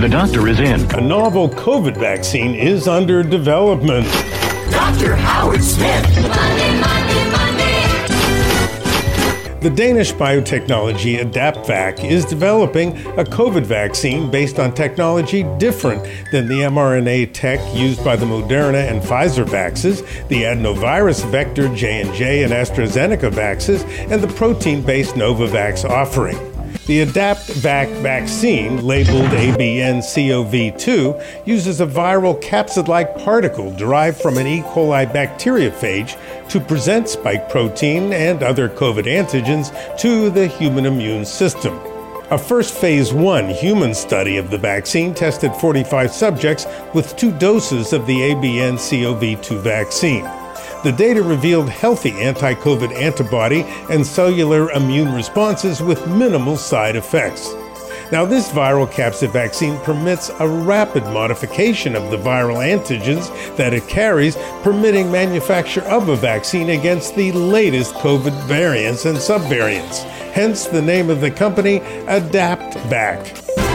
The doctor is in. A novel COVID vaccine is under development. Dr. Howard Smith. Money, money, money. The Danish biotechnology AdaptVac is developing a COVID vaccine based on technology different than the mRNA tech used by the Moderna and Pfizer vaxes, the adenovirus vector J&J and AstraZeneca vaxes, and the protein-based Novavax offering. The AdaptVac vaccine, labeled ABNCoV2, uses a viral capsid like particle derived from an E. coli bacteriophage to present spike protein and other COVID antigens to the human immune system. A first phase 1 human study of the vaccine tested 45 subjects with two doses of the ABNCoV2 vaccine. The data revealed healthy anti COVID antibody and cellular immune responses with minimal side effects. Now, this viral capsid vaccine permits a rapid modification of the viral antigens that it carries, permitting manufacture of a vaccine against the latest COVID variants and subvariants. Hence the name of the company, AdaptVac.